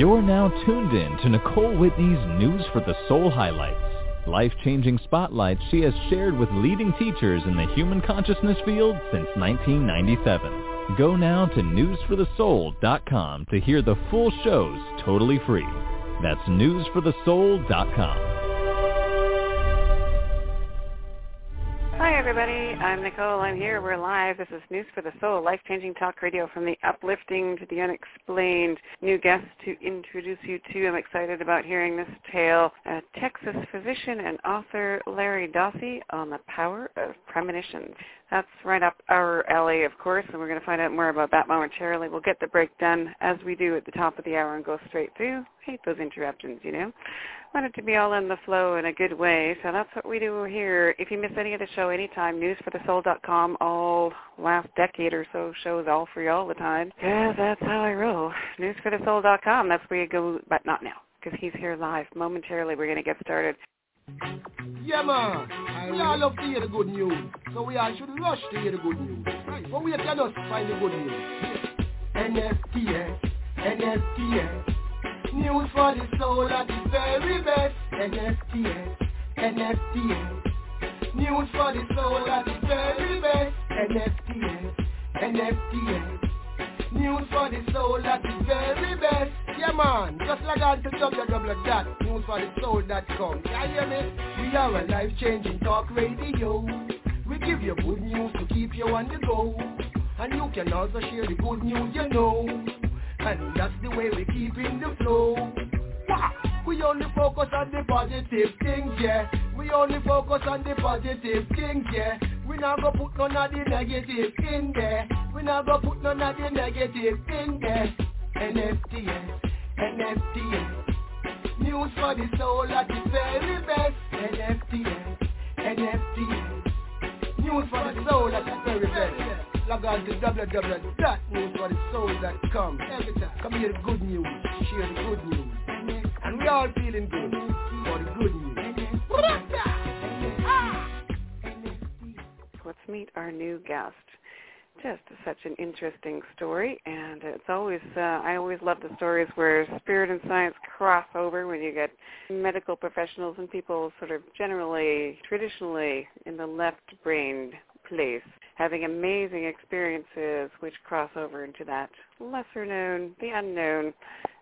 You're now tuned in to Nicole Whitney's News for the Soul highlights. Life-changing spotlights she has shared with leading teachers in the human consciousness field since 1997. Go now to newsforthesoul.com to hear the full shows totally free. That's newsforthesoul.com. everybody. I'm Nicole. I'm here. We're live. This is News for the Soul, life-changing talk radio from the uplifting to the unexplained. New guest to introduce you to. I'm excited about hearing this tale. A Texas physician and author Larry Dossey on the power of premonitions. That's right up our alley, of course, and we're going to find out more about that momentarily. We'll get the break done as we do at the top of the hour and go straight through. Hate those interruptions, you know. Want it to be all in the flow in a good way, so that's what we do here. If you miss any of the show anytime, newsforthesoul.com, all last decade or so shows all free all the time. Yeah, that's how I roll. Newsforthesoul.com, that's where you go, but not now, because he's here live. Momentarily, we're going to get started. Yeah, man. We all love to hear the good news. So we all should rush to hear the good news. But we can us find the good news. NFTS, NFTS. News for the soul at the very best. NFTS, NFTS. News for the soul at the very best. NFTS, NFTS. News for the soul at the very best. Yeah, man. Just log on to www.newsforthesoul.com. Can you hear me? We are a life-changing talk radio. We give you good news to keep you on the go. And you can also share the good news you know. And that's the way we keep in the flow. We only focus on the positive things, yeah. We only focus on the positive things, yeah. We not go put none of the negative in there. We not go put none of the negative in there. NFTS, NFTS. News for the soul at the very best. NFTS, NFTS. News for the soul at the very best. Log on to www.newsforthesoul.com. Every time. Come hear the good news. Share the good news. And we all feeling good for the good news. Let's meet our new guest. Just such an interesting story, and it's always uh, I always love the stories where spirit and science cross over when you get medical professionals and people sort of generally, traditionally in the left-brained place having amazing experiences which cross over into that lesser known, the unknown,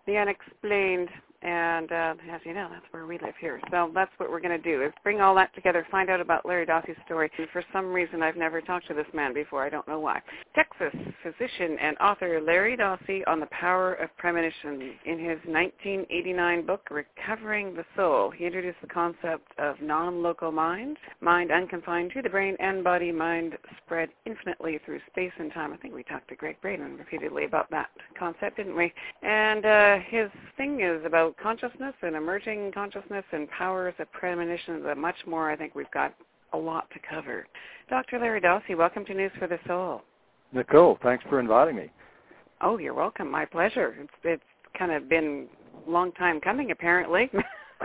the unexplained, and uh, as you know, that's where we live here. So that's what we're going to do is bring all that together, find out about Larry Dossey's story. And for some reason, I've never talked to this man before. I don't know why. Texas physician and author Larry Dossey on the power of premonition. In his 1989 book, Recovering the Soul, he introduced the concept of non-local mind, mind unconfined to the brain and body, mind spread infinitely through space and time. I think we talked to Gregg Braden repeatedly about that concept, didn't we? And uh, his thing is about consciousness and emerging consciousness and powers of premonition and much more. I think we've got a lot to cover. Dr. Larry Dossey, welcome to News for the Soul. Nicole, thanks for inviting me. Oh, you're welcome. My pleasure. It's it's kind of been a long time coming, apparently.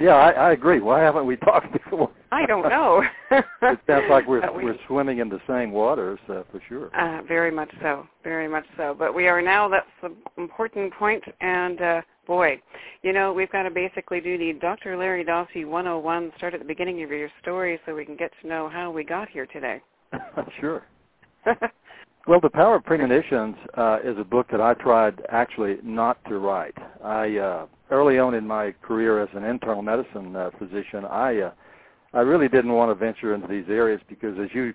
yeah, I, I agree. Why haven't we talked before? I don't know. it sounds like we're we, are swimming in the same waters uh, for sure. Uh, very much so. Very much so. But we are now. That's the important point. And uh, boy, you know, we've got to basically do the Dr. Larry Dossey 101. Start at the beginning of your story so we can get to know how we got here today. sure. Well, The Power of Premonitions uh, is a book that I tried actually not to write. I uh, early on in my career as an internal medicine uh, physician, I uh, I really didn't want to venture into these areas because, as you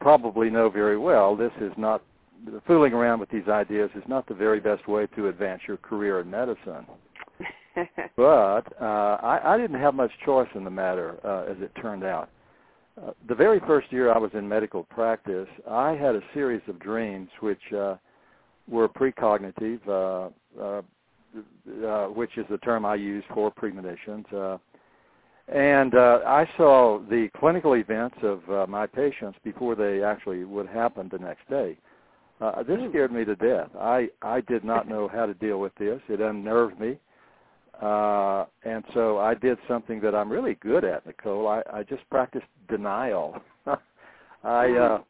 probably know very well, this is not fooling around with these ideas is not the very best way to advance your career in medicine. but uh, I, I didn't have much choice in the matter, uh, as it turned out. Uh, the very first year I was in medical practice, I had a series of dreams which uh, were precognitive, uh, uh, uh, which is the term I use for premonitions. Uh, and uh, I saw the clinical events of uh, my patients before they actually would happen the next day. Uh, this scared me to death. I I did not know how to deal with this. It unnerved me. Uh, and so I did something that I'm really good at, Nicole. I, I just practiced denial. I uh,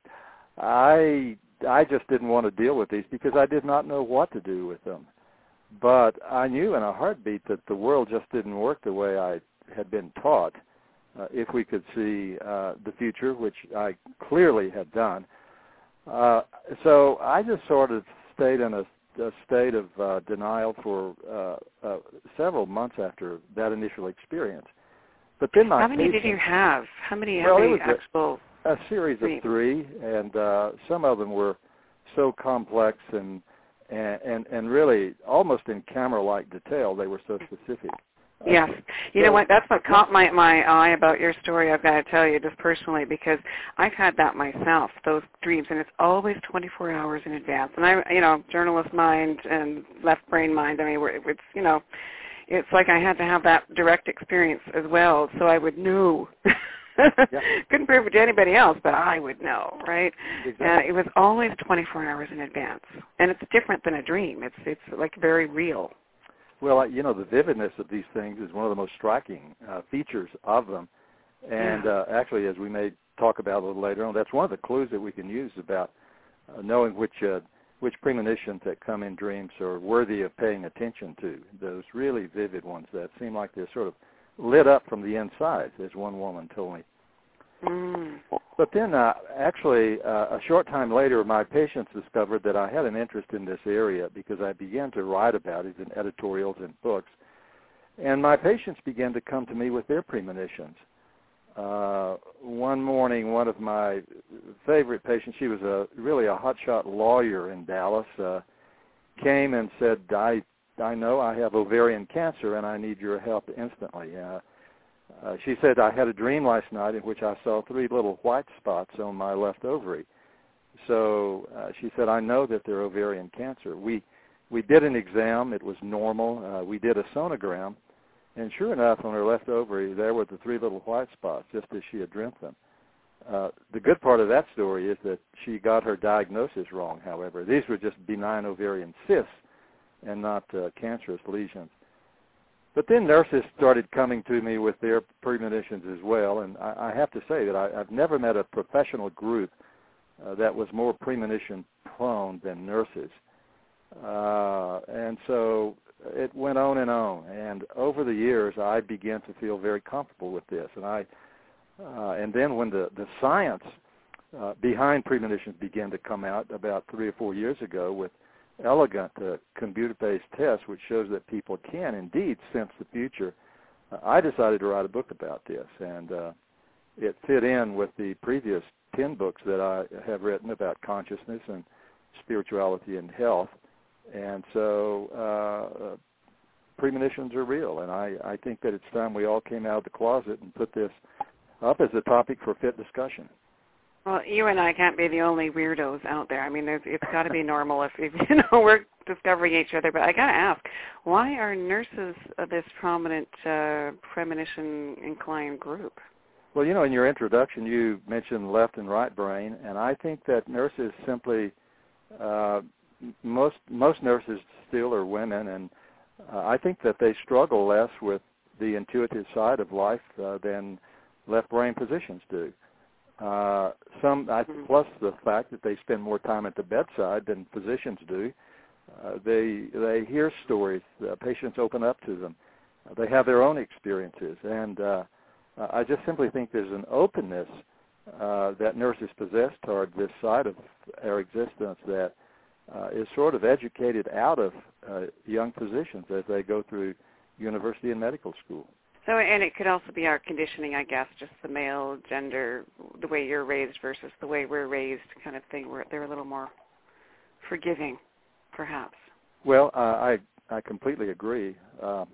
I I just didn't want to deal with these because I did not know what to do with them. but I knew in a heartbeat that the world just didn't work the way I had been taught. Uh, if we could see uh, the future, which I clearly had done, uh, so I just sort of stayed in a, a state of uh, denial for uh, uh, several months after that initial experience. But then my how many did you have? How many? Well, how many it was a- actual? a series Three. of three, and uh, some of them were so complex and and and, and really almost in camera-like detail. They were so specific. Yes. You know what? That's what caught my my eye about your story. I've got to tell you just personally because I've had that myself. Those dreams, and it's always 24 hours in advance. And I, you know, journalist mind and left brain mind. I mean, it's you know, it's like I had to have that direct experience as well, so I would know. Couldn't prove it to anybody else, but I would know, right? Exactly. And it was always 24 hours in advance, and it's different than a dream. It's it's like very real. Well, I- you know, the vividness of these things is one of the most striking uh, features of them. And Yeah. uh, actually, as we may talk about a little later on, that's one of the clues that we can use about uh, knowing which uh, which premonitions that come in dreams are worthy of paying attention to. Those really vivid ones that seem like they're sort of lit up from the inside, as one woman told me. Mm. But then, uh, actually, uh, a short time later, my patients discovered that I had an interest in this area because I began to write about it in editorials and books. And my patients began to come to me with their premonitions. Uh, one morning, one of my favorite patients, she was a really a hotshot lawyer in Dallas, uh, came and said, "I I know I have ovarian cancer and I need your help instantly." Uh, uh, she said, I had a dream last night in which I saw three little white spots on my left ovary. So uh, she said, I know that they're ovarian cancer. We we did an exam. It was normal. Uh, we did a sonogram, and sure enough, on her left ovary, there were the three little white spots, just as she had dreamt them. Uh, the good part of that story is that she got her diagnosis wrong. However, these were just benign ovarian cysts and not uh, cancerous lesions. But then nurses started coming to me with their premonitions as well, and I, I have to say that I, I've never met a professional group uh, that was more premonition prone than nurses. Uh, and so it went on and on, and over the years I began to feel very comfortable with this, and I, uh, and then when the the science uh, behind premonitions began to come out about three or four years ago with elegant uh, computer-based tests, which shows that people can indeed sense the future. Uh, I decided to write a book about this, and uh, it fit in with the previous ten books that I have written about consciousness and spirituality and health. And so, uh, uh, premonitions are real, and I, I think that it's time we all came out of the closet and put this up as a topic for fit discussion. Well, you and I can't be the only weirdos out there. I mean, there's, it's got to be normal if, if you know we're discovering each other. But I got to ask, why are nurses this prominent uh, premonition inclined group? Well, you know, in your introduction, you mentioned left and right brain, and I think that nurses simply uh, most most nurses still are women, and uh, I think that they struggle less with the intuitive side of life uh, than left brain physicians do. Uh, some I, Mhm. plus the fact that they spend more time at the bedside than physicians do. Uh, they they hear stories. Uh, patients open up to them. Uh, they have their own experiences, and uh, uh, I just simply think there's an openness uh, that nurses possess toward this side of our existence that uh, is sort of educated out of uh, young physicians as they go through university and medical school. So, and it could also be our conditioning, I guess, just the male gender, the way you're raised versus the way we're raised, kind of thing. Where they're a little more forgiving, perhaps. Well, uh, I I completely agree. Um,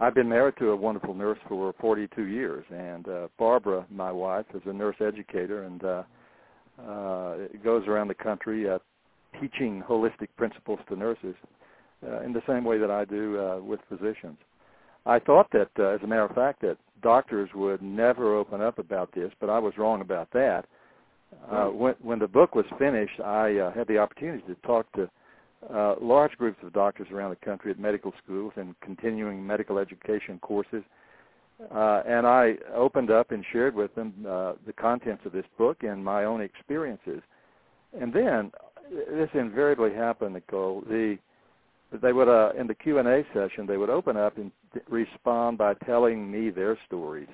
I've been married to a wonderful nurse for 42 years, and uh, Barbara, my wife, is a nurse educator, and uh, uh, goes around the country uh, teaching holistic principles to nurses uh, in the same way that I do uh, with physicians. I thought that, uh, as a matter of fact, that doctors would never open up about this, but I was wrong about that. Uh, when, when the book was finished, I uh, had the opportunity to talk to uh, large groups of doctors around the country at medical schools and continuing medical education courses. Uh, and I opened up and shared with them uh, the contents of this book and my own experiences. And then this invariably happened, Nicole. The they would uh, in the Q and A session they would open up and respond by telling me their stories.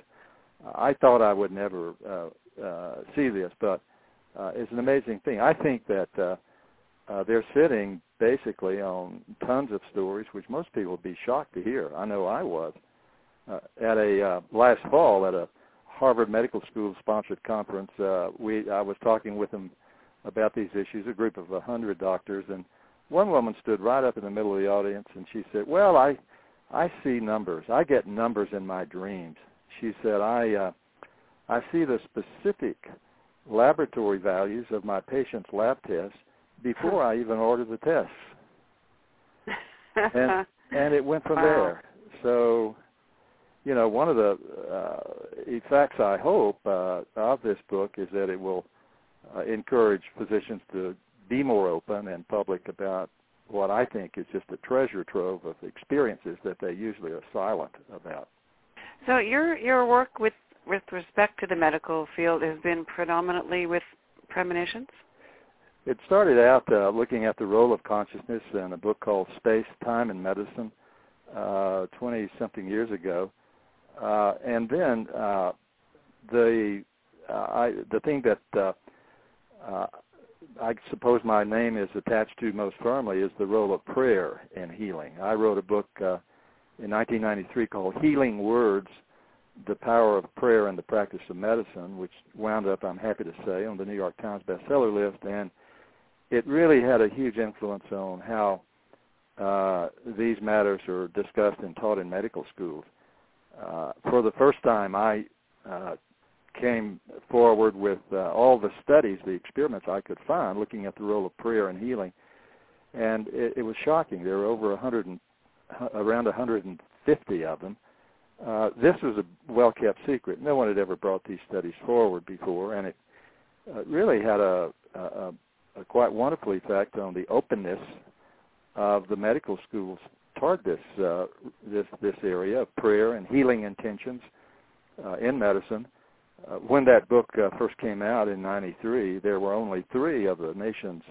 I thought I would never uh, uh, see this, but uh, it's an amazing thing. I think that uh, uh, they're sitting basically on tons of stories, which most people would be shocked to hear. I know I was uh, at a uh, last fall at a Harvard Medical School sponsored conference. Uh, we I was talking with them about these issues, a group of a hundred doctors, and one woman stood right up in the middle of the audience and she said, "Well, I I see numbers. I get numbers in my dreams." She said, "I uh, I see the specific laboratory values of my patient's lab tests before I even order the tests." and and it went from wow. there. So, you know, one of the uh, effects I hope uh, of this book is that it will uh, encourage physicians to be more open and public about what I think is just a treasure trove of experiences that they usually are silent about. So your your work with with respect to the medical field has been predominantly with premonitions. It started out uh, looking at the role of consciousness in a book called Space, Time, and Medicine, uh, 20 something years ago, uh, and then uh, the uh, I, the thing that uh, uh, I suppose my name is attached to most firmly is the role of prayer in healing. I wrote a book uh, in 1993 called Healing Words, The Power of Prayer and the Practice of Medicine, which wound up, I'm happy to say, on the New York Times bestseller list. And it really had a huge influence on how uh, these matters are discussed and taught in medical schools. Uh, for the first time, I uh, came forward with uh, all the studies, the experiments I could find, looking at the role of prayer and healing, and it, it was shocking. There were over 100, and, around 150 of them. Uh, this was a well-kept secret. No one had ever brought these studies forward before, and it uh, really had a, a, a quite wonderful effect on the openness of the medical schools toward this uh, this this area of prayer and healing intentions uh, in medicine uh, when that book uh, first came out in 93, there were only three of the nation's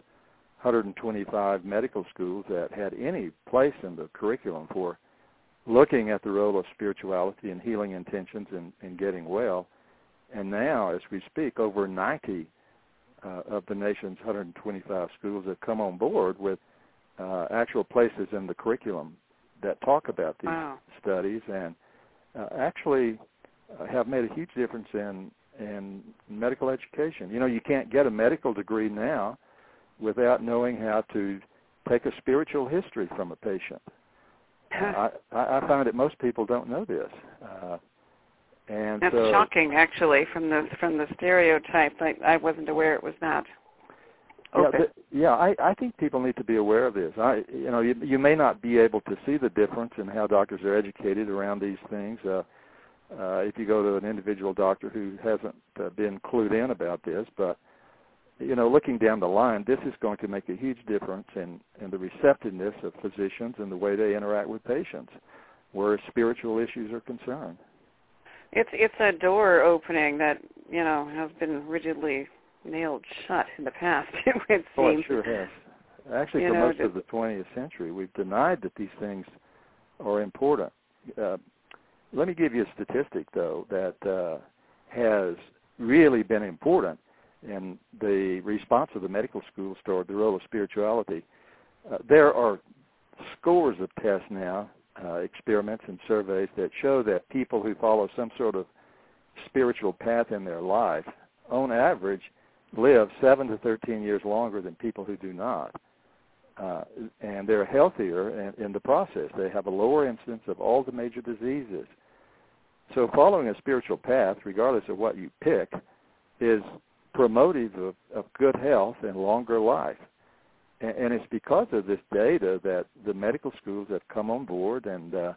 125 medical schools that had any place in the curriculum for looking at the role of spirituality and healing intentions and, and getting well. And now, as we speak, over 90 uh, of the nation's 125 schools have come on board with uh, actual places in the curriculum that talk about these wow. studies and uh, actually have made a huge difference in in medical education. You know, you can't get a medical degree now without knowing how to take a spiritual history from a patient. I, I find that most people don't know this. Uh, and that's so, shocking, actually, from the from the stereotype. I, I wasn't aware it was that. Yeah, yeah. I, I think people need to be aware of this. I, you know, you, you may not be able to see the difference in how doctors are educated around these things. Uh, uh, if you go to an individual doctor who hasn't uh, been clued in about this. But you know, looking down the line, this is going to make a huge difference in in the receptiveness of physicians and the way they interact with patients, where spiritual issues are concerned. It's it's a door opening that you know has been rigidly nailed shut in the past. it seems. Oh, it sure has. Actually, you for know, most of the 20th century, we've denied that these things are important. Uh, let me give you a statistic, though, that uh, has really been important in the response of the medical schools toward the role of spirituality. Uh, there are scores of tests now, uh, experiments and surveys that show that people who follow some sort of spiritual path in their life, on average, live 7 to 13 years longer than people who do not. Uh, and they're healthier in, in the process. They have a lower incidence of all the major diseases. So following a spiritual path, regardless of what you pick, is promotive of, of good health and longer life. And, and it's because of this data that the medical schools have come on board and uh,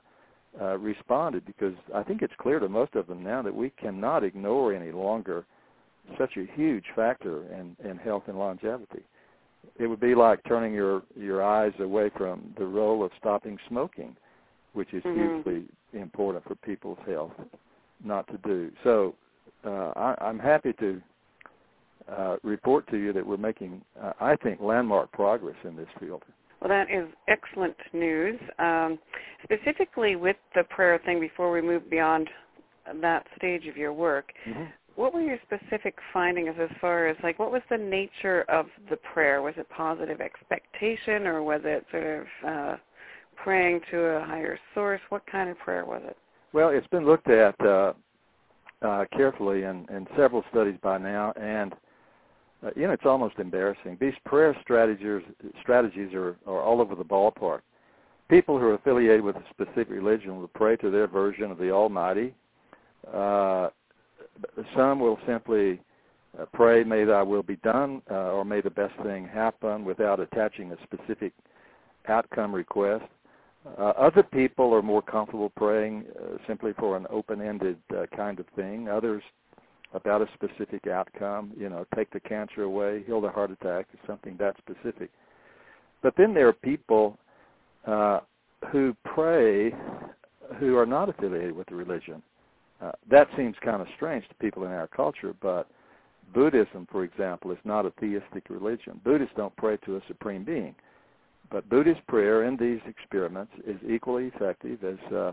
uh, responded because I think it's clear to most of them now that we cannot ignore any longer such a huge factor in, in health and longevity. It would be like turning your, your eyes away from the role of stopping smoking, which is mm-hmm. hugely important for people's health not to do. So uh, I, I'm happy to uh, report to you that we're making, uh, I think, landmark progress in this field. Well, that is excellent news. Um, specifically with the prayer thing, before we move beyond that stage of your work, mm-hmm. what were your specific findings as far as like what was the nature of the prayer? Was it positive expectation, or was it sort of uh, praying to a higher source? What kind of prayer was it? Well, it's been looked at uh, uh, carefully in, in several studies by now, and uh, you know it's almost embarrassing. These prayer strategies strategies are, are all over the ballpark. People who are affiliated with a specific religion will pray to their version of the Almighty. Uh, some will simply uh, pray, "May Thy will be done," uh, or "May the best thing happen," without attaching a specific outcome request. Uh, other people are more comfortable praying uh, simply for an open-ended uh, kind of thing. Others about a specific outcome, you know, take the cancer away, heal the heart attack, something that specific. But then there are people uh, who pray who are not affiliated with the religion. Uh, that seems kind of strange to people in our culture, but Buddhism, for example, is not a theistic religion. Buddhists don't pray to a supreme being. But Buddhist prayer in these experiments is equally effective as uh,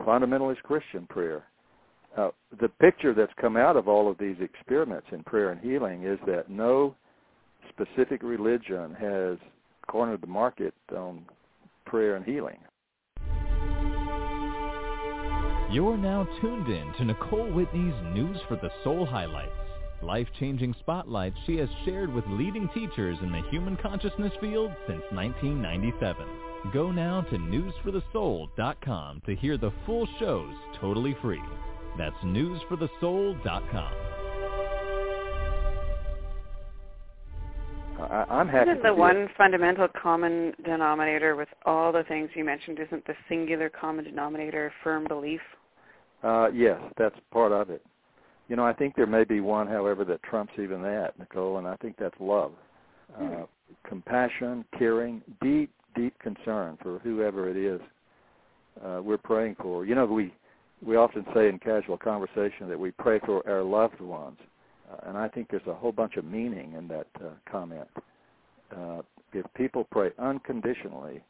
fundamentalist Christian prayer. Uh, the picture that's come out of all of these experiments in prayer and healing is that no specific religion has cornered the market on prayer and healing. You're now tuned in to Nicole Whitney's News for the Soul highlights life-changing spotlights she has shared with leading teachers in the human consciousness field since 1997. Go now to newsforthesoul.com to hear the full shows totally free. That's newsforthesoul.com. I'm happy. Isn't the one fundamental common denominator with all the things you mentioned? Isn't the singular common denominator firm belief? Uh, yes, that's part of it. You know, I think there may be one, however, that trumps even that, Nicole, and I think that's love. Mm. Uh, compassion, caring, deep, deep concern for whoever it is uh, we're praying for. You know, we we often say in casual conversation that we pray for our loved ones, uh, and I think there's a whole bunch of meaning in that uh, comment. Uh, if people pray unconditionally,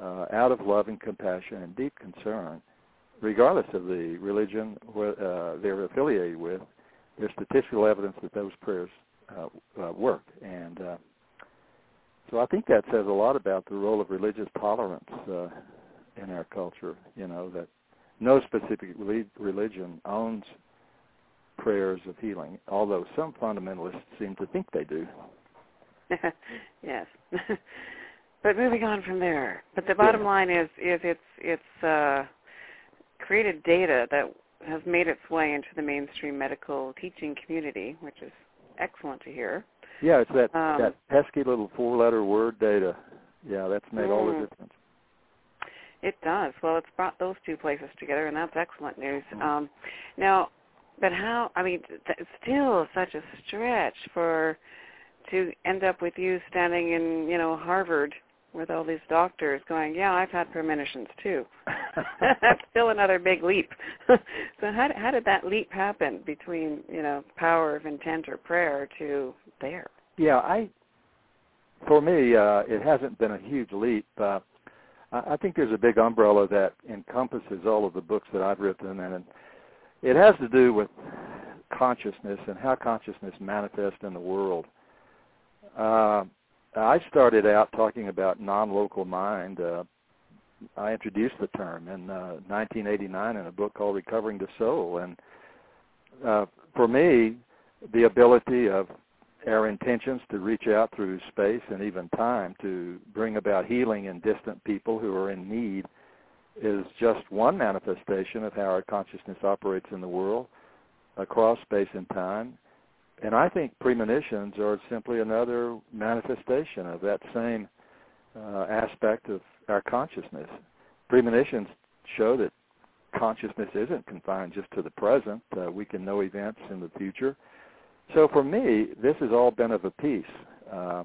uh, out of love and compassion and deep concern, regardless of the religion uh, they're affiliated with, there's statistical evidence that those prayers uh, uh, work. And uh, so I think that says a lot about the role of religious tolerance uh, in our culture. You know that no specific religion owns prayers of healing, although some fundamentalists seem to think they do. yes. but moving on from there. But the bottom yeah. line is is it's it's uh created data that has made its way into the mainstream medical teaching community, which is excellent to hear. Yeah, it's that um, that pesky little four-letter word data. Yeah, that's made mm, all the difference. It does. Well, it's brought those two places together, and that's excellent news. Mm-hmm. Um, now, but how? I mean, it's still such a stretch for to end up with you standing in, you know, Harvard with all these doctors going, yeah, I've had premonitions too. That's still another big leap. so how how did that leap happen between you know power of intent or prayer to there? Yeah, I for me uh, it hasn't been a huge leap. Uh, I think there's a big umbrella that encompasses all of the books that I've written, and it has to do with consciousness and how consciousness manifests in the world. Uh, I started out talking about non-local mind. Uh, I introduced the term in uh, 1989 in a book called Recovering the Soul, and uh, for me, the ability of our intentions to reach out through space and even time to bring about healing in distant people who are in need is just one manifestation of how our consciousness operates in the world across space and time and I think premonitions are simply another manifestation of that same uh, aspect of our consciousness. Premonitions show that consciousness isn't confined just to the present. Uh, we can know events in the future. So for me, this has all been of a piece, uh,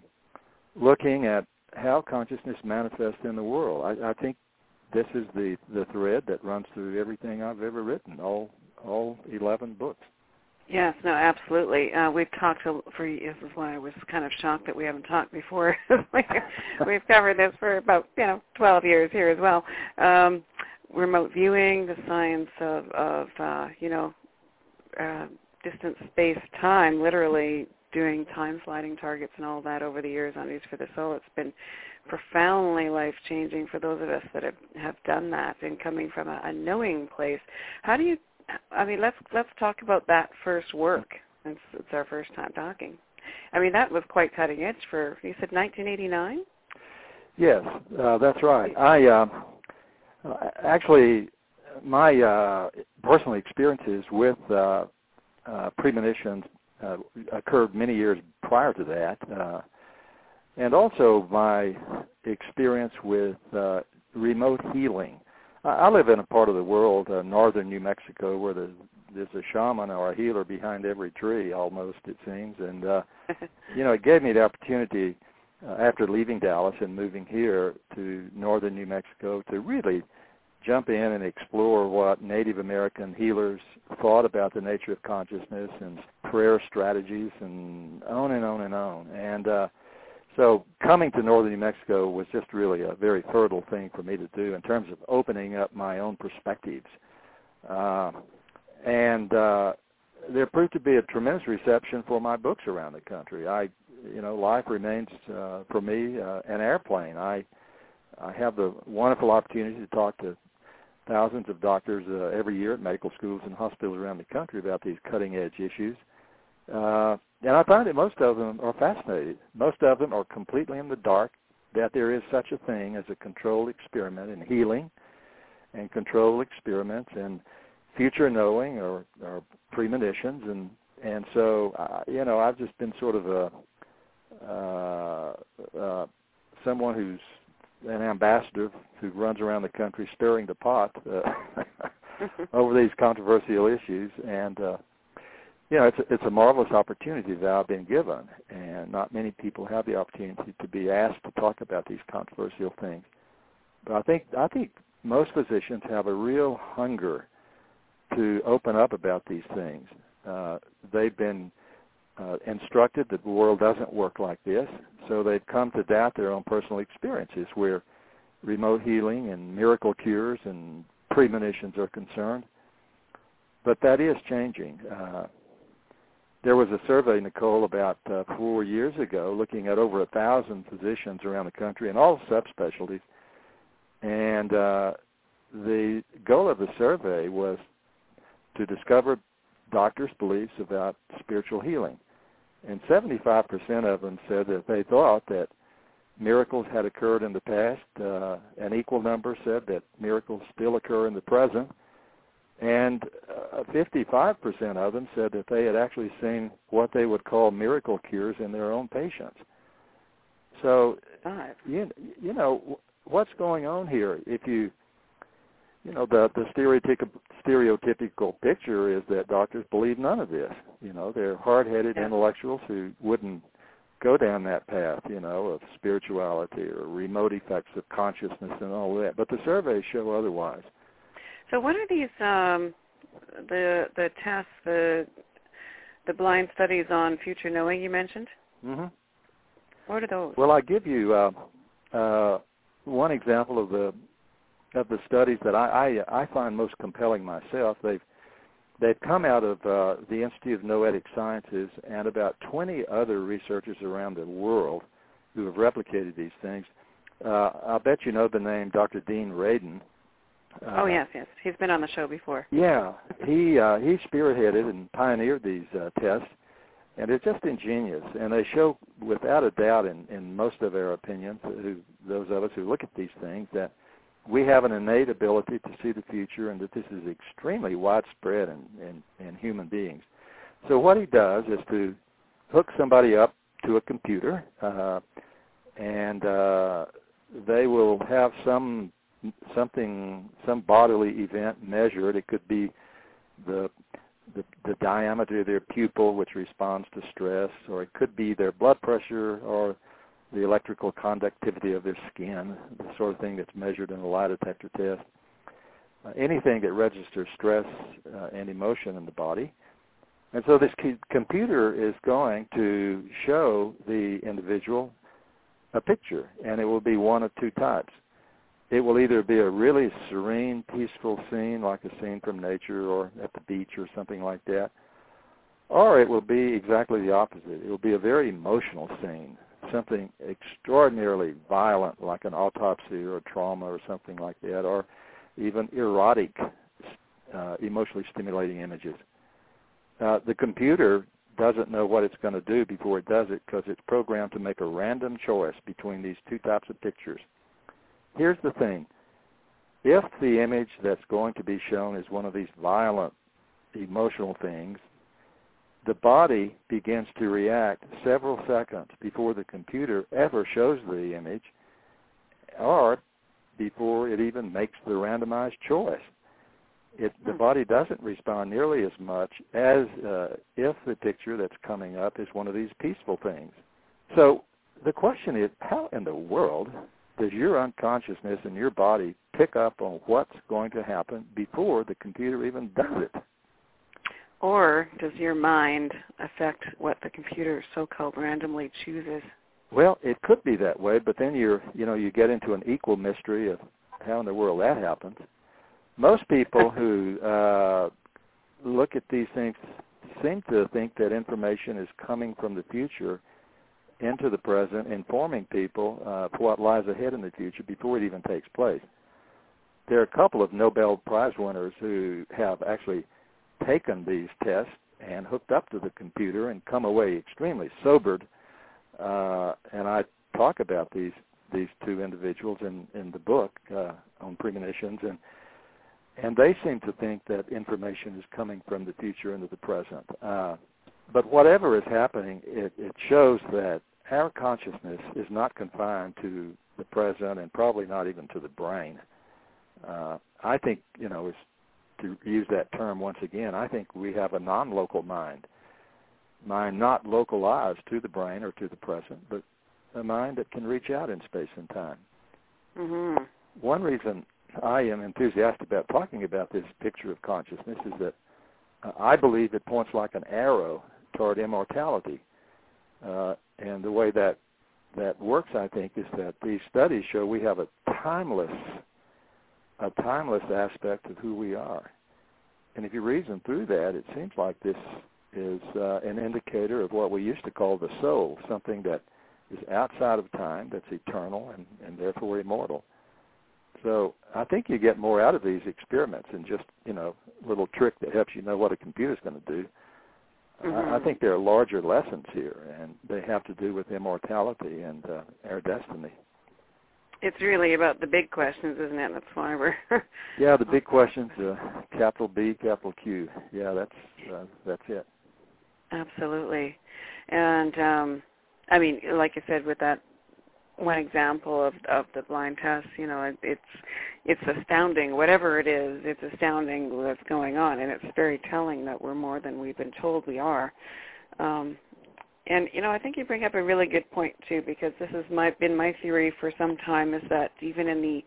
looking at how consciousness manifests in the world. I, I think this is the, the thread that runs through everything I've ever written, all all 11 books. Yes, no, absolutely. Uh, we've talked for this is why I was kind of shocked that we haven't talked before. we've covered this for about you know 12 years here as well. Um, remote viewing, the science of, of uh, you know uh, distance, space, time, literally doing time sliding targets and all that over the years on News for the Soul. It's been profoundly life changing for those of us that have, have done that and coming from a, a knowing place. How do you I mean let's let's talk about that first work. It's, it's our first time talking. I mean that was quite cutting edge for you said 1989. Yes, uh, that's right. I uh, actually my uh, personal experiences with uh, uh, premonitions uh, occurred many years prior to that, uh, and also my experience with uh, remote healing. I, live in a part of the world, uh, northern New Mexico, where the, there's a shaman or a healer behind every tree, almost it seems, and uh, you know, it gave me the opportunity uh, after leaving Dallas and moving here to northern New Mexico to really jump in and explore what Native American healers thought about the nature of consciousness and prayer strategies and on and on and on. And uh, so coming to northern New Mexico was just really a very fertile thing for me to do in terms of opening up my own perspectives. Uh, and uh, there proved to be a tremendous reception for my books around the country. I, you know, life remains uh, for me uh, an airplane. I I have the wonderful opportunity to talk to thousands of doctors uh, every year at medical schools and hospitals around the country about these cutting edge issues. Uh, and I find that most of them are fascinated. Most of them are completely in the dark that there is such a thing as a controlled experiment in healing and controlled experiments and future knowing or, or premonitions and and so uh, you know I've just been sort of a uh, uh, someone who's an ambassador who runs around the country stirring the pot uh, over these controversial issues, and uh, you know, it's a, it's a marvelous opportunity that I've been given, and not many people have the opportunity to be asked to talk about these controversial things. But I think I think most physicians have a real hunger to open up about these things. Uh, they've been uh, instructed that the world doesn't work like this, so they've come to doubt their own personal experiences where remote healing and miracle cures and premonitions are concerned. But that is changing. Uh, there was a survey, Nicole, about uh, four years ago looking at over a thousand physicians around the country in all subspecialties. And uh, the goal of the survey was to discover doctors' beliefs about spiritual healing and 75% of them said that they thought that miracles had occurred in the past. Uh, an equal number said that miracles still occur in the present. And uh, 55% of them said that they had actually seen what they would call miracle cures in their own patients. So, you, you know, what's going on here? If you you know the the stereotypical stereotypical picture is that doctors believe none of this. You know, they're hard-headed yeah. intellectuals who wouldn't go down that path, you know, of spirituality or remote effects of consciousness and all that. But the surveys show otherwise. So, what are these um, the the tests the the blind studies on future knowing you mentioned? Mm-hmm. What are those? Well, I give you uh, uh, one example of the of the studies that I, I, I find most compelling myself, they've they've come out of uh, the Institute of Noetic Sciences and about 20 other researchers around the world who have replicated these things. Uh, I'll bet you know the name Dr. Dean Radin. Uh, oh yes, yes, he's been on the show before. Yeah, he uh, he spearheaded and pioneered these uh, tests, and it's just ingenious. And they show, without a doubt, in in most of our opinions, who those of us who look at these things, that we have an innate ability to see the future and that this is extremely widespread in, in, in human beings. So what he does is to hook somebody up to a computer uh, and uh, they will have some something some bodily event measured. It could be the, the the diameter of their pupil, which responds to stress, or it could be their blood pressure, or the electrical conductivity of their skin, the sort of thing that's measured in a lie detector test. Uh, anything that registers stress uh, and emotion in the body. And so this computer is going to show the individual a picture, and it will be one of two types. It will either be a really serene, peaceful scene, like a scene from nature or at the beach or something like that, or it will be exactly the opposite. It will be a very emotional scene, something extraordinarily violent, like an autopsy or a trauma or something like that, or even erotic, uh, emotionally stimulating images. Uh, the computer doesn't know what it's going to do before it does it because it's programmed to make a random choice between these two types of pictures. Here's the thing. If the image that's going to be shown is one of these violent emotional things, the body begins to react several seconds before the computer ever shows the image or before it even makes the randomized choice. It, the hmm. body doesn't respond nearly as much as uh, if the picture that's coming up is one of these peaceful things. So the question is, how in the world does your unconsciousness and your body pick up on what's going to happen before the computer even does it? Or does your mind affect what the computer so-called randomly chooses? Well, it could be that way, but then you're, you know, you get into an equal mystery of how in the world that happens. Most people who uh, look at these things seem to think that information is coming from the future into the present, informing people uh, for what lies ahead in the future before it even takes place. There are a couple of Nobel Prize winners who have actually taken these tests and hooked up to the computer and come away extremely sobered. Uh, and I talk about these these two individuals in in the book uh, on premonitions, and and they seem to think that information is coming from the future into the present. Uh, but whatever is happening, it, it shows that our consciousness is not confined to the present and probably not even to the brain. Uh, I think, you know, is to use that term once again, I think we have a non-local mind, mind not localized to the brain or to the present, but a mind that can reach out in space and time. Mm-hmm. One reason I am enthusiastic about talking about this picture of consciousness is that uh, I believe it points like an arrow toward immortality. Uh, and the way that that works, I think, is that these studies show we have a timeless a timeless aspect of who we are. And if you reason through that, it seems like this is uh, an indicator of what we used to call the soul, something that is outside of time, that's eternal, and, and therefore immortal. So I think you get more out of these experiments than just, you know, a little trick that helps you know what a computer's going to do. Mm-hmm. I, I think there are larger lessons here, and they have to do with immortality and uh, our destiny. It's really about the big questions, isn't it? That's why we're. yeah, the big questions, uh, capital B, capital Q. Yeah, that's uh, that's it. Absolutely, and um, I mean, like I said, with that one example of of the blind test, you know, it, it's it's astounding. Whatever it is, it's astounding what's going on, and it's very telling that we're more than we've been told we are. Um, and you know, I think you bring up a really good point too, because this has my, been my theory for some time: is that even in the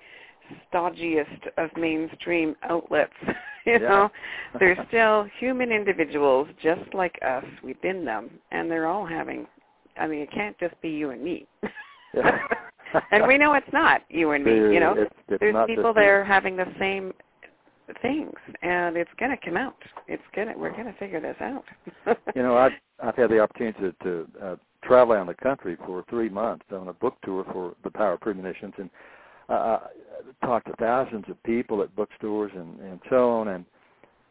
stodgiest of mainstream outlets, you yeah. know, there's still human individuals just like us within them, and they're all having. I mean, it can't just be you and me. And we know it's not you and me. You know, it's, it's there's people there you. having the same things, and it's going to come out. It's going to. We're going to figure this out. you know, I've I've had the opportunity to, to uh, travel around the country for three months on a book tour for the Power of Premonitions, and uh, talked to thousands of people at bookstores and and so on. And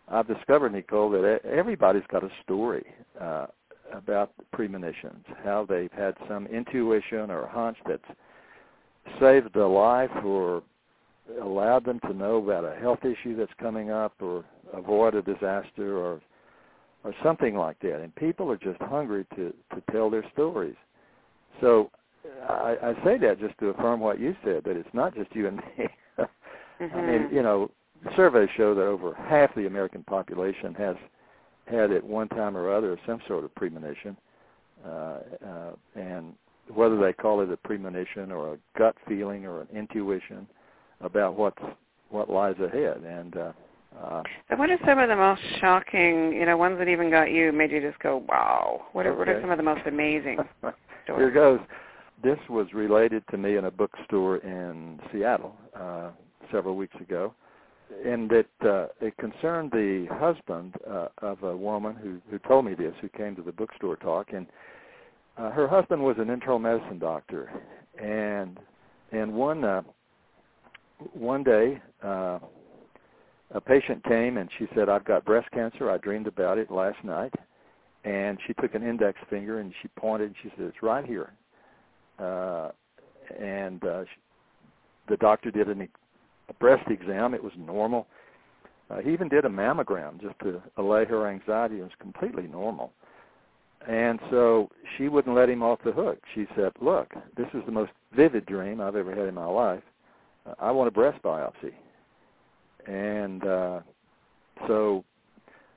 I've discovered, Nicole, that everybody's got a story. Uh, about premonitions, how they've had some intuition or hunch that's saved a life or allowed them to know about a health issue that's coming up or avoid a disaster or or something like that. And people are just hungry to to tell their stories. So I, I say that just to affirm what you said that it's not just you and me. mm-hmm. I mean, you know, surveys show that over half the American population has had at one time or other some sort of premonition, uh, uh, and whether they call it a premonition or a gut feeling or an intuition about what's what lies ahead. And uh, Uh, So what are some of the most shocking, you know, ones that even got you, made you just go, wow? What are, what are some of the most amazing Here goes. This was related to me in a bookstore in Seattle uh, several weeks ago, and it uh, it concerned the husband uh, of a woman who who told me this, who came to the bookstore talk, and uh, her husband was an internal medicine doctor, and and one uh, one day. Uh, a patient came and she said, "I've got breast cancer. I dreamed about it last night." And she took an index finger and she pointed and she said, "It's right here." Uh, and uh, she, the doctor did an, a breast exam. It was normal. Uh, he even did a mammogram just to allay her anxiety. It was completely normal. And so she wouldn't let him off the hook. She said, "Look, this is the most vivid dream I've ever had in my life. Uh, I want a breast biopsy." And uh, so,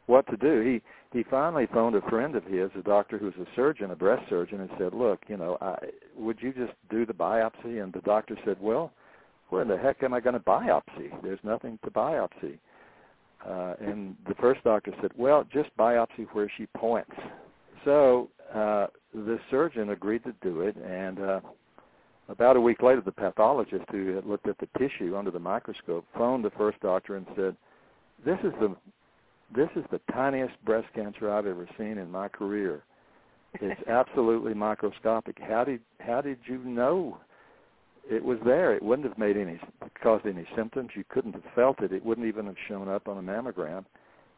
what to do? He he finally phoned a friend of his, a doctor who's a surgeon, a breast surgeon, and said, "Look, you know, I, would you just do the biopsy?" And the doctor said, "Well, where in the heck am I going to biopsy? There's nothing to biopsy." Uh, and the first doctor said, "Well, just biopsy where she points." So uh, the surgeon agreed to do it, and uh, about a week later, the pathologist who had looked at the tissue under the microscope phoned the first doctor and said, "This is the this is the tiniest breast cancer I've ever seen in my career. It's absolutely microscopic. How did how did you know it was there? It wouldn't have made any caused any symptoms. You couldn't have felt it. It wouldn't even have shown up on a mammogram."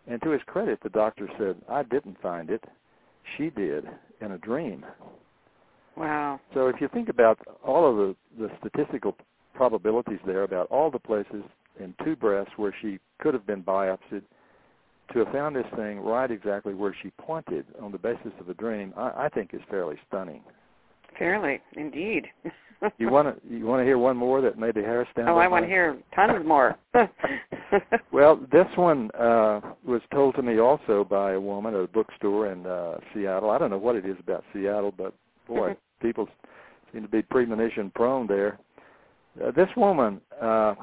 And to his credit, the doctor said, "I didn't find it. She did in a dream." Wow. So if you think about all of the, the statistical probabilities there about all the places in two breasts where she could have been biopsied, to have found this thing right exactly where she pointed on the basis of a dream, I, I think is fairly stunning. Fairly, indeed. You want to you want to hear one more that made the hair stand? oh, I want to hear tons more. Well, this one uh, was told to me also by a woman at a bookstore in uh, Seattle. I don't know what it is about Seattle, but boy, people seem to be premonition prone there. Uh, this woman uh,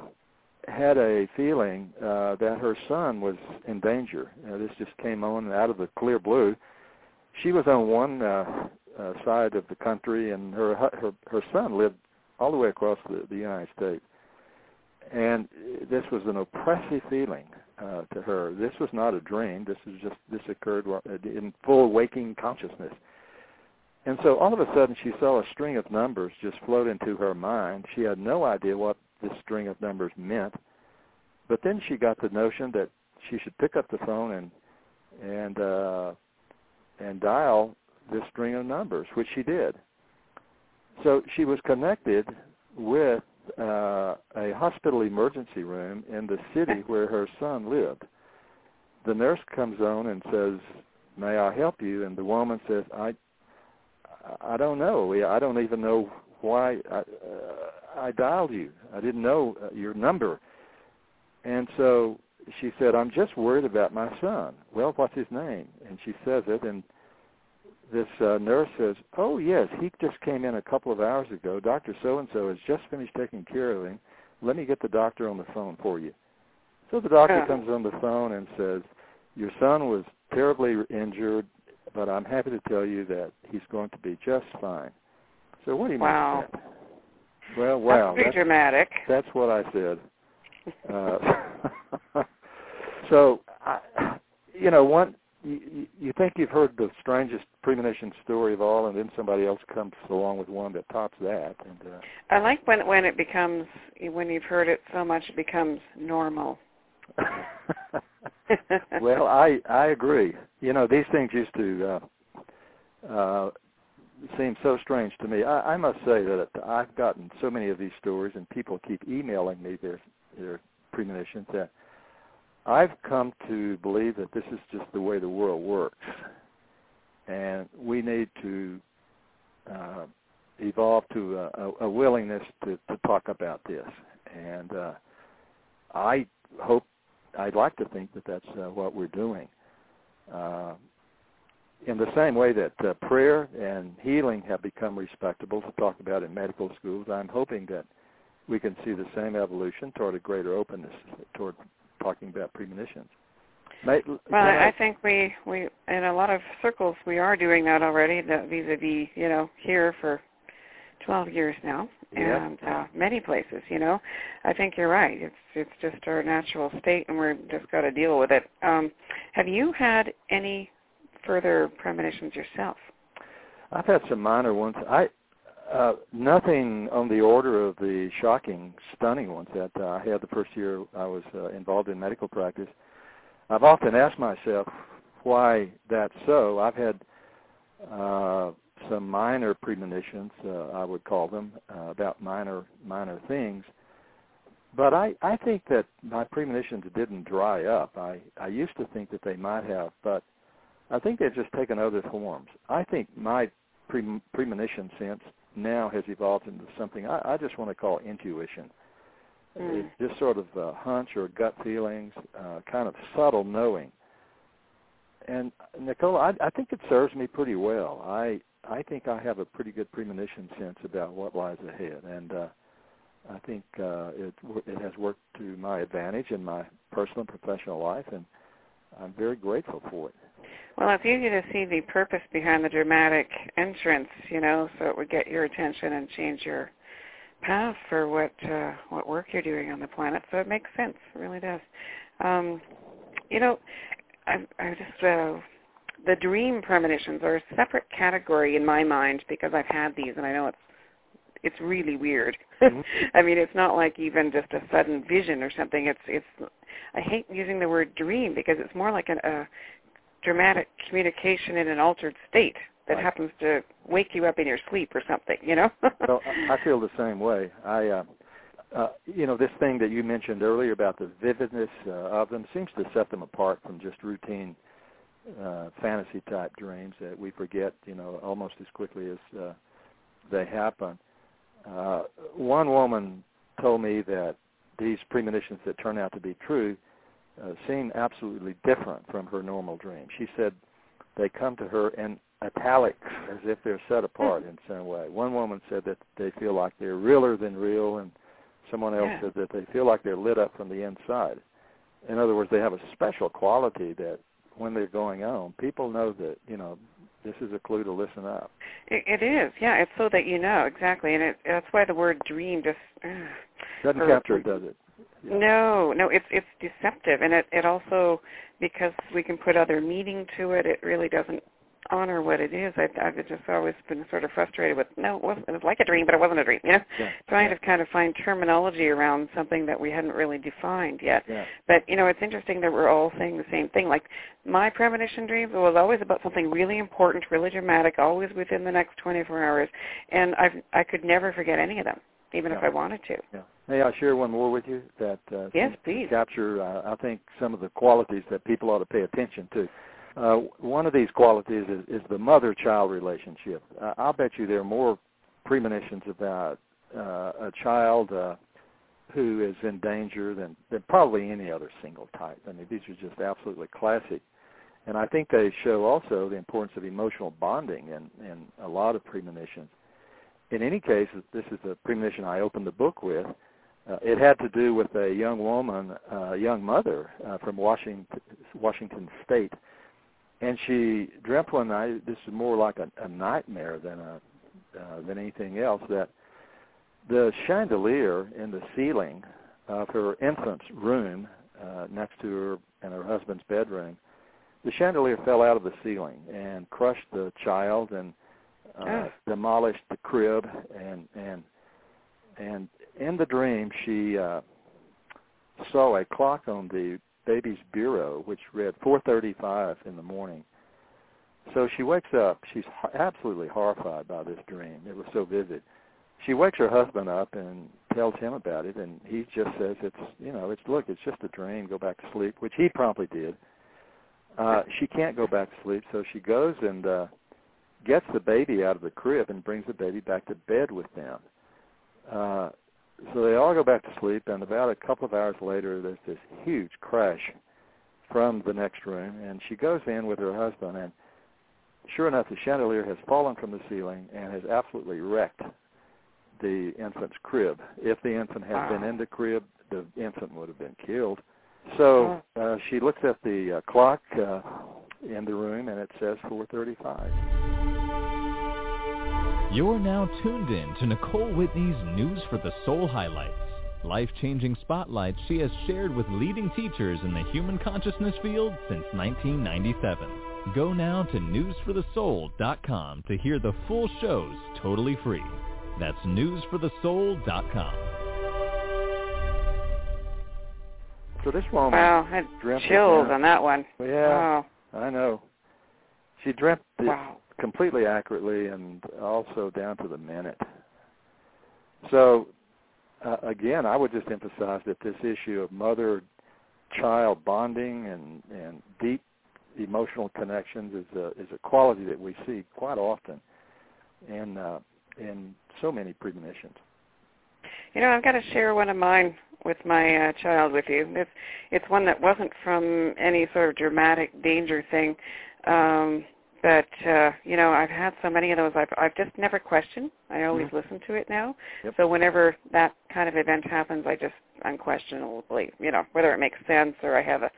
had a feeling uh, that her son was in danger. Uh, this just came on out of the clear blue. She was on one uh, uh, side of the country, and her her her son lived all the way across the, the United States. And this was an oppressive feeling uh, to her. This was not a dream. This was just this occurred in full waking consciousness. And so all of a sudden she saw a string of numbers just float into her mind. She had no idea what this string of numbers meant. But then she got the notion that she should pick up the phone and and uh and dial this string of numbers, which she did. So she was connected with uh, a hospital emergency room in the city where her son lived. The nurse comes on and says, "May I help you?" And the woman says, "I, I don't know. I don't even know why I, uh, I dialed you. I didn't know uh, your number." And so she said, "I'm just worried about my son." Well, what's his name? And she says it, and this uh, nurse says, "Oh yes, he just came in a couple of hours ago. Doctor so and so has just finished taking care of him. Let me get the doctor on the phone for you." So the doctor Oh. comes on the phone and says, "Your son was terribly injured, but I'm happy to tell you that he's going to be just fine." So what do you Wow. make of that? Well, wow, That's pretty that's, dramatic. that's what I said. Uh, so, I, you know, one you, you think you've heard the strangest premonition story of all, and then somebody else comes along with one that tops that. And uh, I like when when it becomes when you've heard it so much it becomes normal. well, I I agree. You know, these things used to uh, uh, seem so strange to me. I, I must say that I've gotten so many of these stories, and people keep emailing me their their premonitions that I've come to believe that this is just the way the world works, and we need to uh, evolve to a, a, willingness to, to talk about this. And uh, I hope, I'd like to think that that's uh, what we're doing. Uh, in the same way that uh, prayer and healing have become respectable to talk about in medical schools, I'm hoping that we can see the same evolution toward a greater openness toward talking about premonitions. well, I, I think we we in a lot of circles we are doing that already. The vis-a-vis, you know, here for 12 years now, yeah. and uh, many places. You know, I think you're right. It's it's just our natural state, and we're just got to deal with it. Um, have you had any further premonitions yourself? I've had some minor ones. I uh, nothing on the order of the shocking, stunning ones that uh, I had the first year I was uh, involved in medical practice. I've often asked myself why that's so. I've had uh, some minor premonitions, uh, I would call them, uh, about minor minor things. But I, I think that my premonitions didn't dry up. I, I used to think that they might have, but I think they've just taken other forms. I think my pre- premonition sense now has evolved into something I, I just want to call intuition. Mm. It's just sort of a hunch or gut feelings, uh, kind of subtle knowing. And Nicole, I, I think it serves me pretty well. I I think I have a pretty good premonition sense about what lies ahead, and uh, I think uh, it it has worked to my advantage in my personal and professional life, and I'm very grateful for it. Well, it's easy to see the purpose behind the dramatic entrance, you know, so it would get your attention and change your path for what uh, what work you're doing on the planet. So it makes sense, it really does. Um, you know, I, I just uh, the dream premonitions are a separate category in my mind because I've had these and I know it's it's really weird. Mm-hmm. I mean, it's not like even just a sudden vision or something. It's it's I hate using the word dream because it's more like an, a dramatic communication in an altered state that right. happens to wake you up in your sleep or something, you know? well, I feel the same way. I uh uh, you know, this thing that you mentioned earlier about the vividness uh, of them seems to set them apart from just routine uh, fantasy type dreams that we forget, you know, almost as quickly as uh, they happen. Uh, one woman told me that these premonitions that turn out to be true uh, seem absolutely different from her normal dream. She said they come to her in italics as if they're set apart in some way. One woman said that they feel like they're realer than real, and someone else Yeah. said that they feel like they're lit up from the inside. In other words, they have a special quality that when they're going on, people know that you know this is a clue to listen up. It, it is, yeah. It's so that you know exactly, and it, that's why the word dream just uh, Doesn't Or- capture it, does it? Yeah. no, no. It's it's deceptive, and it it also because we can put other meaning to it. It really doesn't honor what it is. I've I've just always been sort of frustrated with no, it, wasn't, it was like a dream, but it wasn't a dream. You know, Yeah. trying yeah. to kind of find terminology around something that we hadn't really defined yet. Yeah. But you know, it's interesting that we're all saying the same thing. Like my premonition dreams was always about something really important, really dramatic, always within the next 24 hours, and I've I could never forget any of them, even if Yeah. I wanted to. Yeah. May I share one more with you that uh, Yes, please. capture, uh, I think, some of the qualities that people ought to pay attention to. Uh, one of these qualities is, is the mother-child relationship. Uh, I'll bet you there are more premonitions about uh, a child uh, who is in danger than, than probably any other single type. I mean, these are just absolutely classic. And I think they show also the importance of emotional bonding in, in a lot of premonitions. In any case, this is the premonition I opened the book with. Uh, it had to do with a young woman, uh, a young mother uh, from Washington, Washington State, and she dreamt one night. This is more like a, a nightmare than a uh, than anything else. That the chandelier in the ceiling of her infant's room, uh, next to her and her husband's bedroom, the chandelier fell out of the ceiling and crushed the child and uh, Ah. demolished the crib and and and in the dream she uh saw a clock on the baby's bureau which read 4:35 in the morning. So she wakes up. She's absolutely horrified by this dream. It was so vivid. She wakes her husband up and tells him about it, and he just says it's you know it's look it's just a dream. Go back to sleep, which he promptly did. Uh, she can't go back to sleep, so she goes and uh, gets the baby out of the crib and brings the baby back to bed with them. Uh, so they all go back to sleep, and about a couple of hours later, there's this huge crash from the next room, and she goes in with her husband, and sure enough, the chandelier has fallen from the ceiling and has absolutely wrecked the infant's crib. If the infant had been in the crib, the infant would have been killed. So uh, she looks at the uh, clock uh, in the room, and it says 4:35. You're now tuned in to Nicole Whitney's News for the Soul highlights, life-changing spotlights she has shared with leading teachers in the human consciousness field since 1997. Go now to newsforthesoul.com to hear the full shows totally free. That's newsforthesoul.com. So this woman Wow, I had chills on that one. Yeah, Wow. I know. She dreamt it Wow. Completely accurately and also down to the minute. So, uh, again, I would just emphasize that this issue of mother-child bonding and, and deep emotional connections is a is a quality that we see quite often in uh, in so many premonitions. You know, I've got to share one of mine with my uh, child with you. It's it's one that wasn't from any sort of dramatic danger thing, um, but uh, you know, I've had so many of those. I've I've just never questioned. I always Mhm. listen to it now. Yep. So whenever that kind of event happens, I just unquestionably, you know, whether it makes sense or I have a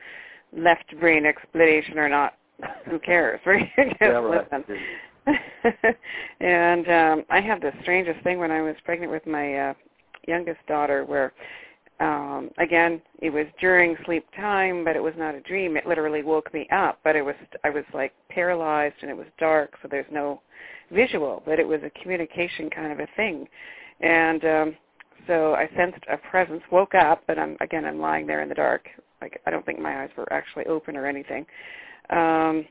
left brain explanation or not, who cares, right? Just Yeah, right. and um I have the strangest thing when I was pregnant with my uh youngest daughter where um again it was during sleep time but it was not a dream. It literally woke me up but it was I was like paralyzed and it was dark so there's no visual but it was a communication kind of a thing. And um so I sensed a presence woke up but I'm again I'm lying there in the dark. Like I don't think my eyes were actually open or anything. Um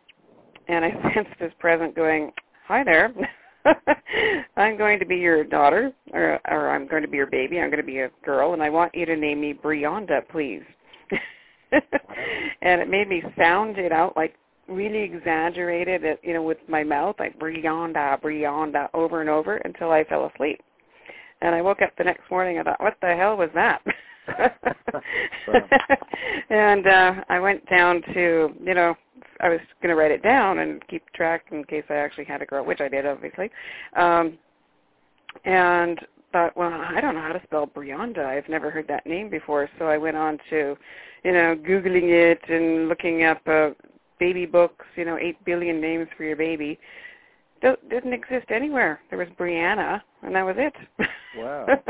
and I sensed this presence going hi there. I'm going to be your daughter, or, or I'm going to be your baby. I'm going to be a girl, and I want you to name me Brianda, please. and it made me sound it out like really exaggerated, it, you know, with my mouth, like Brianda, Brianda, over and over until I fell asleep. And I woke up the next morning. I thought, what the hell was that? and uh I went down to, you know, I was going to write it down and keep track in case I actually had a girl, which I did, obviously. Um, and thought, well, I don't know how to spell Brianda. I've never heard that name before. So I went on to, you know, Googling it and looking up uh, baby books, you know, 8 billion names for your baby. Do- didn't exist anywhere. There was Brianna, and that was it. Wow.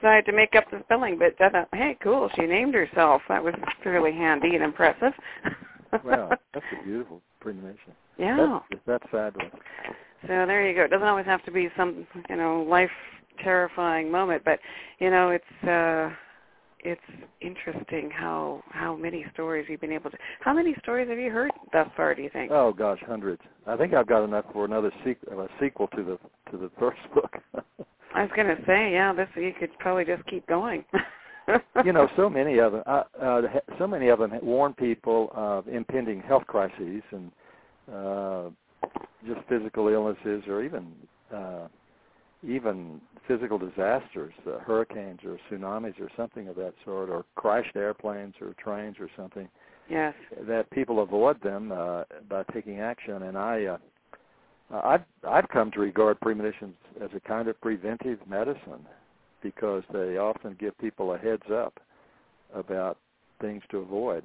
so I had to make up the spelling, but I thought, hey, cool, she named herself. That was fairly handy and impressive. wow, that's a beautiful premonition. yeah. That's, that's fabulous. So there you go. It doesn't always have to be some, you know, life terrifying moment, but you know, it's uh it's interesting how how many stories you've been able to. How many stories have you heard thus far? Do you think? Oh gosh, hundreds. I think I've got enough for another sequ- a sequel to the to the first book. I was going to say, yeah, this you could probably just keep going. you know, so many of them, uh, uh, so many of them warn people of impending health crises and uh, just physical illnesses, or even uh, even physical disasters, uh, hurricanes or tsunamis or something of that sort, or crashed airplanes or trains or something. yes. That people avoid them uh, by taking action, and I. Uh, I've I've come to regard premonitions as a kind of preventive medicine because they often give people a heads up about things to avoid.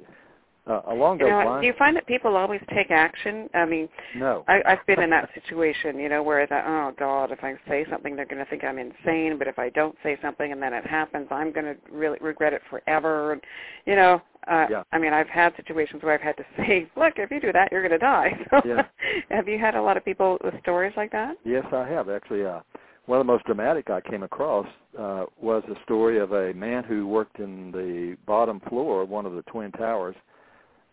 Uh, along You those know, lines, do you find that people always take action? I mean, no. I, I've been in that situation, you know, where I thought, oh God, if I say something, they're going to think I'm insane. But if I don't say something and then it happens, I'm going to really regret it forever. And, you know, uh, Yeah. I mean, I've had situations where I've had to say, look, if you do that, you're going to die. So, Yeah. have you had a lot of people with stories like that? Yes, I have actually. Uh, one of the most dramatic I came across uh, was the story of a man who worked in the bottom floor of one of the twin towers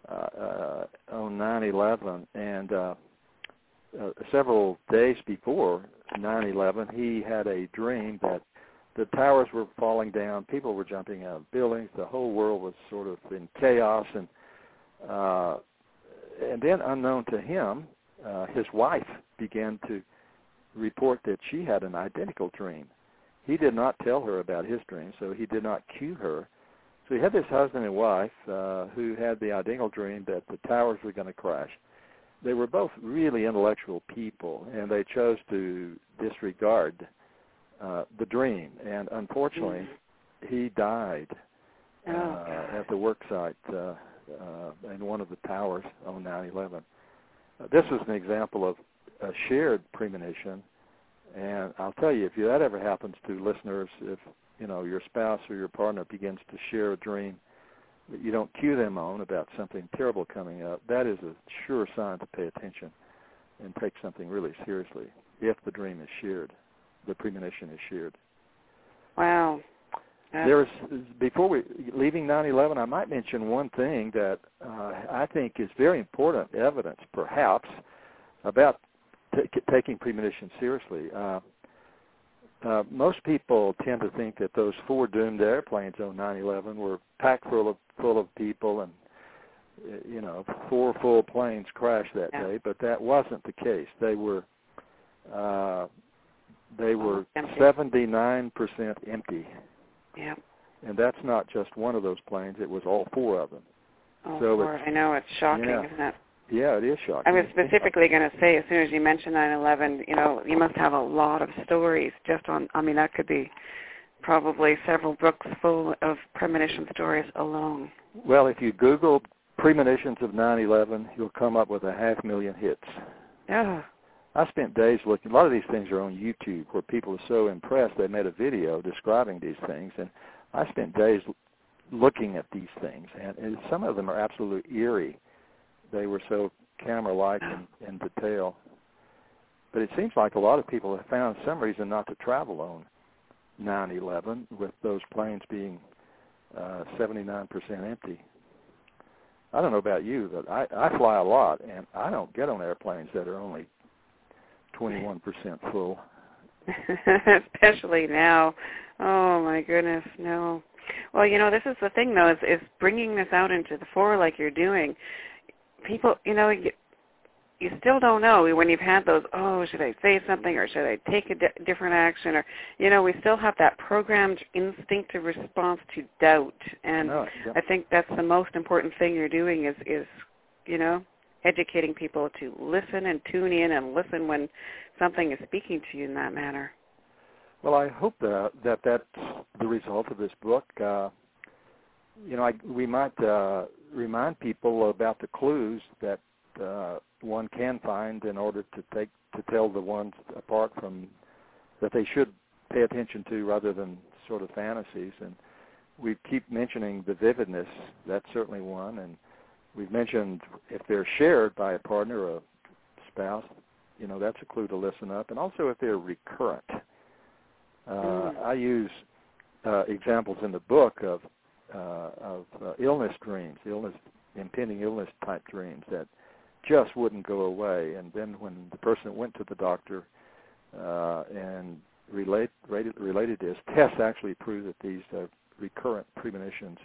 uh, uh, on 9/11, and uh, uh, several days before 9/11, he had a dream that the towers were falling down, people were jumping out of buildings, the whole world was sort of in chaos, and uh, and then unknown to him, uh, his wife began to report that she had an identical dream. He did not tell her about his dream, so he did not cue her. So he had this husband and wife uh, who had the identical dream that the towers were going to crash. They were both really intellectual people, and they chose to disregard uh, the dream. And unfortunately, he died oh, uh, at the work site uh, uh, in one of the towers on 9/11. Uh, this was an example of a shared premonition, and I'll tell you, if that ever happens to listeners, if you know your spouse or your partner begins to share a dream that you don't cue them on about something terrible coming up, that is a sure sign to pay attention and take something really seriously if the dream is shared, the premonition is shared. Wow. There's before we leaving 9/11, I might mention one thing that uh, I think is very important evidence, perhaps, about t- taking premonition seriously. Uh, uh, most people tend to think that those four doomed airplanes on 9/11 were packed full of full of people, and you know, four full planes crashed that yeah. day. But that wasn't the case. They were uh, they were 79% empty. Yeah. And that's not just one of those planes; it was all four of them. Oh, so Lord, I know it's shocking, yeah. isn't it? Yeah, it is shocking. I was specifically going to say, as soon as you mentioned 9/11, you know, you must have a lot of stories just on. I mean, that could be probably several books full of premonition stories alone. Well, if you Google premonitions of 9/11, you'll come up with a half million hits. Yeah. I spent days looking. A lot of these things are on YouTube, where people are so impressed they made a video describing these things, and I spent days looking at these things, and, and some of them are absolutely eerie they were so camera-like in, in detail. But it seems like a lot of people have found some reason not to travel on 9/11, with those planes being uh, 79% empty. I don't know about you, but I, I fly a lot, and I don't get on airplanes that are only 21% full. Especially now. Oh my goodness, no. Well, you know, this is the thing though, is, is bringing this out into the fore like you're doing people, you know, you, you still don't know when you've had those. Oh, should I say something or should I take a di- different action? Or you know, we still have that programmed instinctive response to doubt, and no, yeah. I think that's the most important thing you're doing is is you know educating people to listen and tune in and listen when something is speaking to you in that manner. Well, I hope that that that's the result of this book. Uh, you know, I, we might uh, remind people about the clues that uh, one can find in order to take to tell the ones apart from that they should pay attention to rather than sort of fantasies. And we keep mentioning the vividness. That's certainly one. And we've mentioned if they're shared by a partner or a spouse, you know, that's a clue to listen up. And also if they're recurrent. Uh, mm. I use uh, examples in the book of uh, of uh, illness dreams, illness, impending illness type dreams that just wouldn't go away. And then when the person went to the doctor uh, and relate, related, related this, tests actually proved that these uh, recurrent premonitions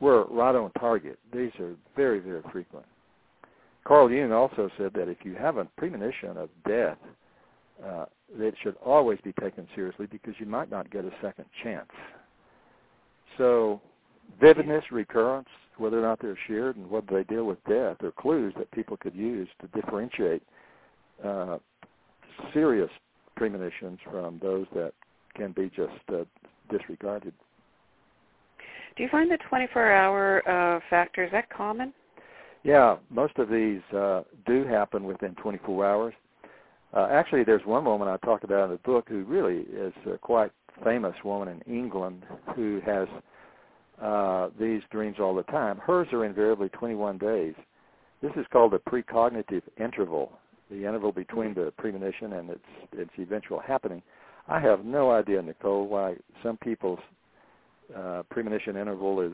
were right on target. These are very, very frequent. Carl Jung also said that if you have a premonition of death, uh, it should always be taken seriously because you might not get a second chance. So vividness, recurrence, whether or not they're shared, and whether they deal with death are clues that people could use to differentiate uh, serious premonitions from those that can be just uh, disregarded. Do you find the 24-hour uh, factor is that common? Yeah, most of these uh, do happen within 24 hours. Uh, actually, there's one woman I talked about in the book who really is a quite famous woman in England who has uh, these dreams all the time. Hers are invariably 21 days. This is called the precognitive interval, the interval between the premonition and its its eventual happening. I have no idea, Nicole, why some people's uh, premonition interval is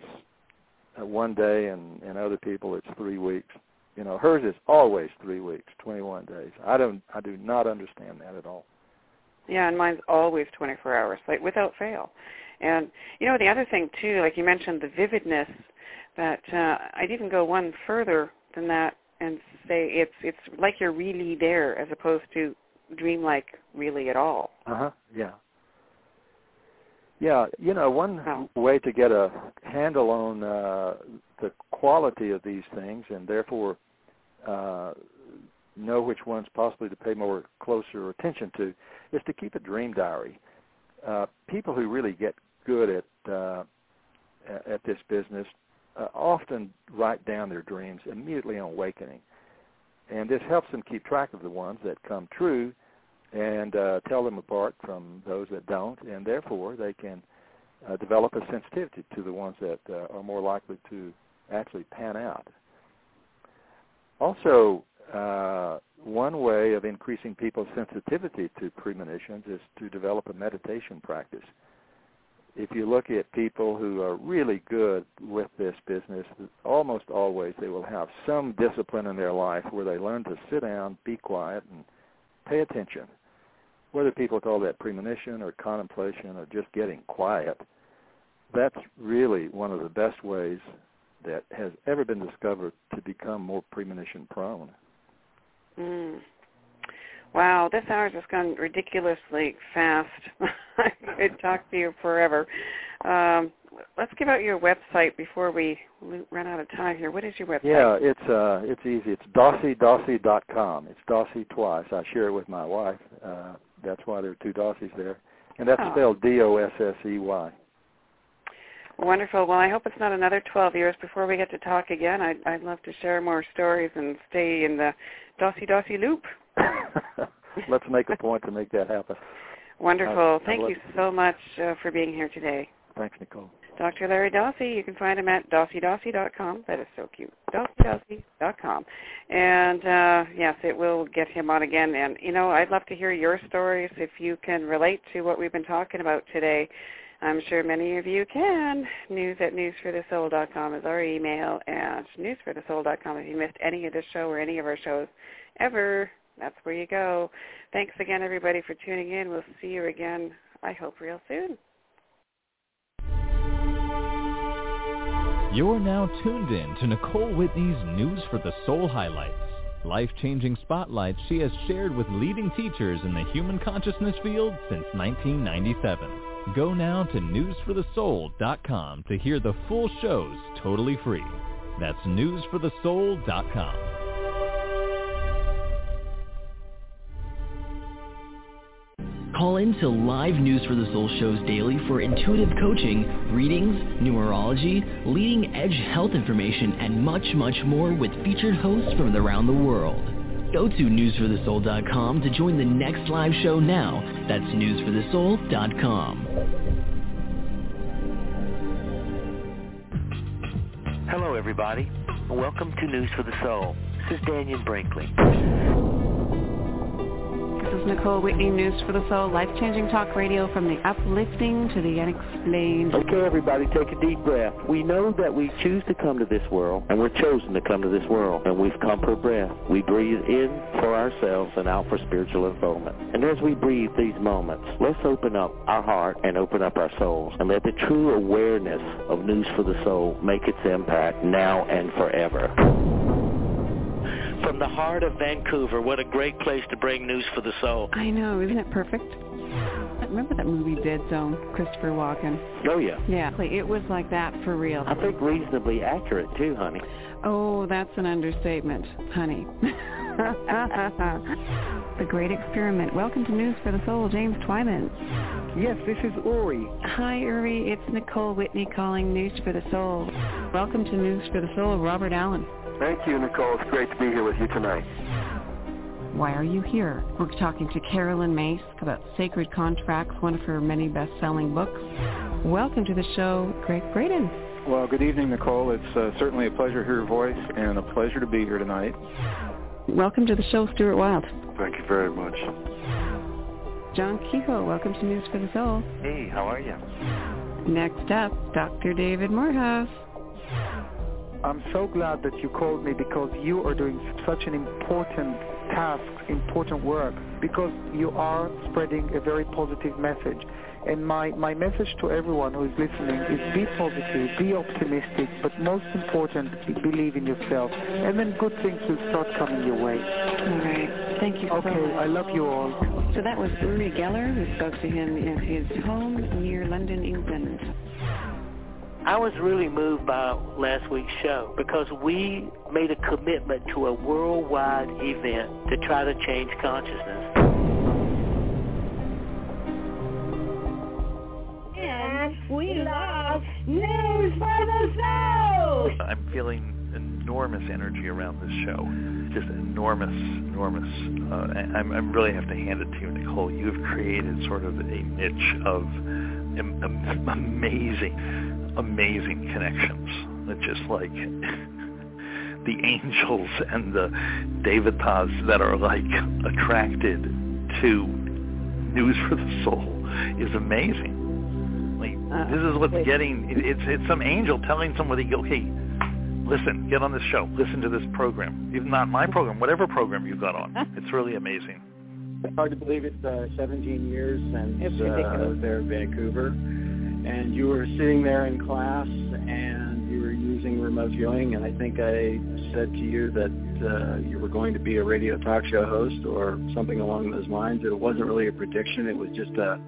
uh, one day and and other people it's three weeks. You know, hers is always three weeks, 21 days. I don't, I do not understand that at all. Yeah, and mine's always 24 hours, like without fail. And you know, the other thing too, like you mentioned, the vividness. That uh, I'd even go one further than that and say it's it's like you're really there as opposed to dreamlike really at all. Uh huh. Yeah. Yeah, you know, one way to get a handle on uh, the quality of these things and therefore uh, know which ones possibly to pay more closer attention to is to keep a dream diary. Uh, people who really get good at uh, at this business uh, often write down their dreams immediately on awakening. And this helps them keep track of the ones that come true and uh, tell them apart from those that don't, and therefore they can uh, develop a sensitivity to the ones that uh, are more likely to actually pan out. Also, uh, one way of increasing people's sensitivity to premonitions is to develop a meditation practice. If you look at people who are really good with this business, almost always they will have some discipline in their life where they learn to sit down, be quiet, and pay attention. Whether people call that premonition or contemplation or just getting quiet, that's really one of the best ways that has ever been discovered to become more premonition prone. Mm. Wow, this hour just gone ridiculously fast. I could talk to you forever. Um, let's give out your website before we run out of time here. What is your website? Yeah, it's uh, it's easy. It's Dossey It's Dossey twice. I share it with my wife. Uh, that's why there are two Dosseys there, and that's oh. spelled D O S S E Y. Wonderful. Well, I hope it's not another 12 years before we get to talk again. I'd, I'd love to share more stories and stay in the Dossey Dossey loop. Let's make a point to make that happen. Wonderful. Uh, Thank you so much uh, for being here today. Thanks, Nicole. Dr. Larry Dossey. You can find him at dosseydossey.com. That is so cute. dosseydossey.com. And uh, yes, it will get him on again. And, you know, I'd love to hear your stories if you can relate to what we've been talking about today. I'm sure many of you can. News at newsforthesoul.com is our email, and newsforthesoul.com if you missed any of this show or any of our shows ever. That's where you go. Thanks again, everybody, for tuning in. We'll see you again, I hope, real soon. You're now tuned in to Nicole Whitney's News for the Soul highlights. Life-changing spotlights she has shared with leading teachers in the human consciousness field since 1997. Go now to newsforthesoul.com to hear the full shows totally free. That's newsforthesoul.com. Call in to live News for the Soul shows daily for intuitive coaching, readings, numerology, leading edge health information, and much, much more with featured hosts from around the world. Go to newsforthesoul.com to join the next live show now. That's newsforthesoul.com. Hello, everybody. Welcome to News for the Soul. This is Dannion Brinkley. This is Nicole Whitney, News for the Soul, life-changing talk radio from the uplifting to the unexplained. Okay, everybody, take a deep breath. We know that we choose to come to this world, and we're chosen to come to this world, and we've come for breath. We breathe in for ourselves and out for spiritual unfoldment. And as we breathe these moments, let's open up our heart and open up our souls, and let the true awareness of News for the Soul make its impact now and forever from the heart of Vancouver. What a great place to bring news for the soul. I know, isn't it perfect? Remember that movie Dead Zone, Christopher Walken? Oh yeah. Yeah, it was like that for real. I think reasonably accurate too, honey. Oh, that's an understatement, honey. the Great Experiment. Welcome to News for the Soul, James Twyman. Yes, this is Uri. Hi, Uri. It's Nicole Whitney calling News for the Soul. Welcome to News for the Soul, Robert Allen. Thank you, Nicole. It's great to be here with you tonight. Why are you here? We're talking to Carolyn Myss about Sacred Contracts, one of her many best-selling books. Welcome to the show, Gregg Braden. Well, good evening, Nicole. It's uh, certainly a pleasure to hear your voice and a pleasure to be here tonight. Welcome to the show, Stuart Wilde. Thank you very much. John Kehoe, welcome to News for the Soul. Hey, how are you? Next up, Dr. David Morehouse. I'm so glad that you called me because you are doing such an important task, important work, because you are spreading a very positive message. And my, my message to everyone who is listening is be positive, be optimistic, but most important, believe in yourself. And then good things will start coming your way. All right. Thank you Okay, so I love you all. So that was Uri Geller who spoke to him in his home near London, England. I was really moved by last week's show because we made a commitment to a worldwide event to try to change consciousness. And we love love, news for the soul. I'm feeling enormous energy around this show. Just enormous, enormous. Uh, I'm, I really have to hand it to you, Nicole. You've created sort of a niche of am- am- amazing, amazing connections. That just like the angels and the devatas that are like attracted to News for the Soul is amazing. Like uh, this is what's wait. getting. It, it's it's some angel telling somebody, okay, listen, get on this show, listen to this program, even not my program, whatever program you've got on. it's really amazing. It's hard to believe it's uh, 17 years since it's uh, there in Vancouver, and you were sitting there in class and you were using remote viewing, and I think I said to you that uh, you were going to be a radio talk show host or something along those lines. It wasn't really a prediction; it was just a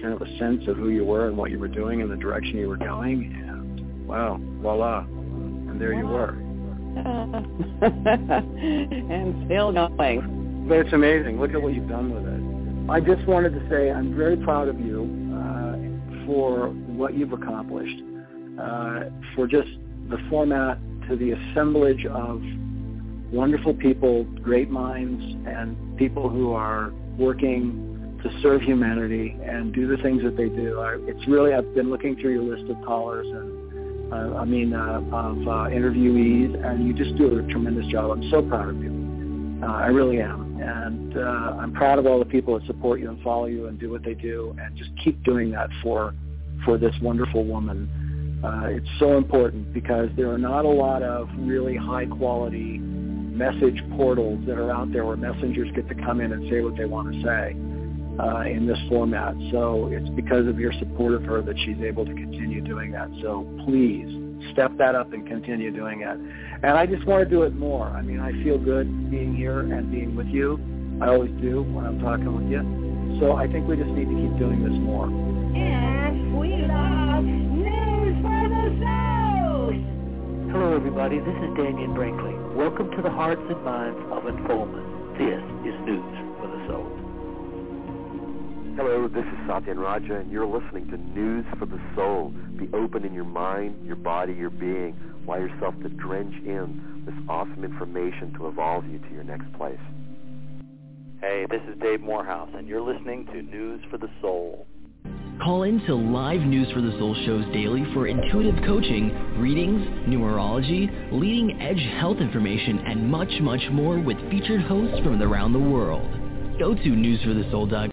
kind of a sense of who you were and what you were doing and the direction you were going. And wow, voila! and there you were. and still going. But it's amazing. Look at what you've done with it. I just wanted to say I'm very proud of you uh, for what you've accomplished, uh, for just the format to the assemblage of wonderful people, great minds, and people who are working to serve humanity and do the things that they do. I, it's really, I've been looking through your list of callers and uh, I mean, uh, of uh, interviewees, and you just do a tremendous job. I'm so proud of you. Uh, I really am. And uh, I'm proud of all the people that support you and follow you and do what they do, and just keep doing that for for this wonderful woman. Uh, it's so important because there are not a lot of really high quality message portals that are out there where messengers get to come in and say what they want to say uh, in this format. So it's because of your support of her that she's able to continue doing that. So please step that up and continue doing it. And I just want to do it more. I mean, I feel good being here and being with you. I always do when I'm talking with you. So I think we just need to keep doing this more. And we love News for the Soul. Hello, everybody. This is Dannion Brinkley. Welcome to the hearts and minds of Enfollment. This is News for the Soul. Hello, this is Satyen Raja, and you're listening to News for the Soul. Be open in your mind, your body, your being. Allow yourself to drench in this awesome information to evolve you to your next place. Hey, this is Dave Morehouse, and you're listening to News for the Soul. Call in to live News for the Soul shows daily for intuitive coaching, readings, numerology, leading edge health information, and much, much more with featured hosts from around the world. Go to newsforthesoul.com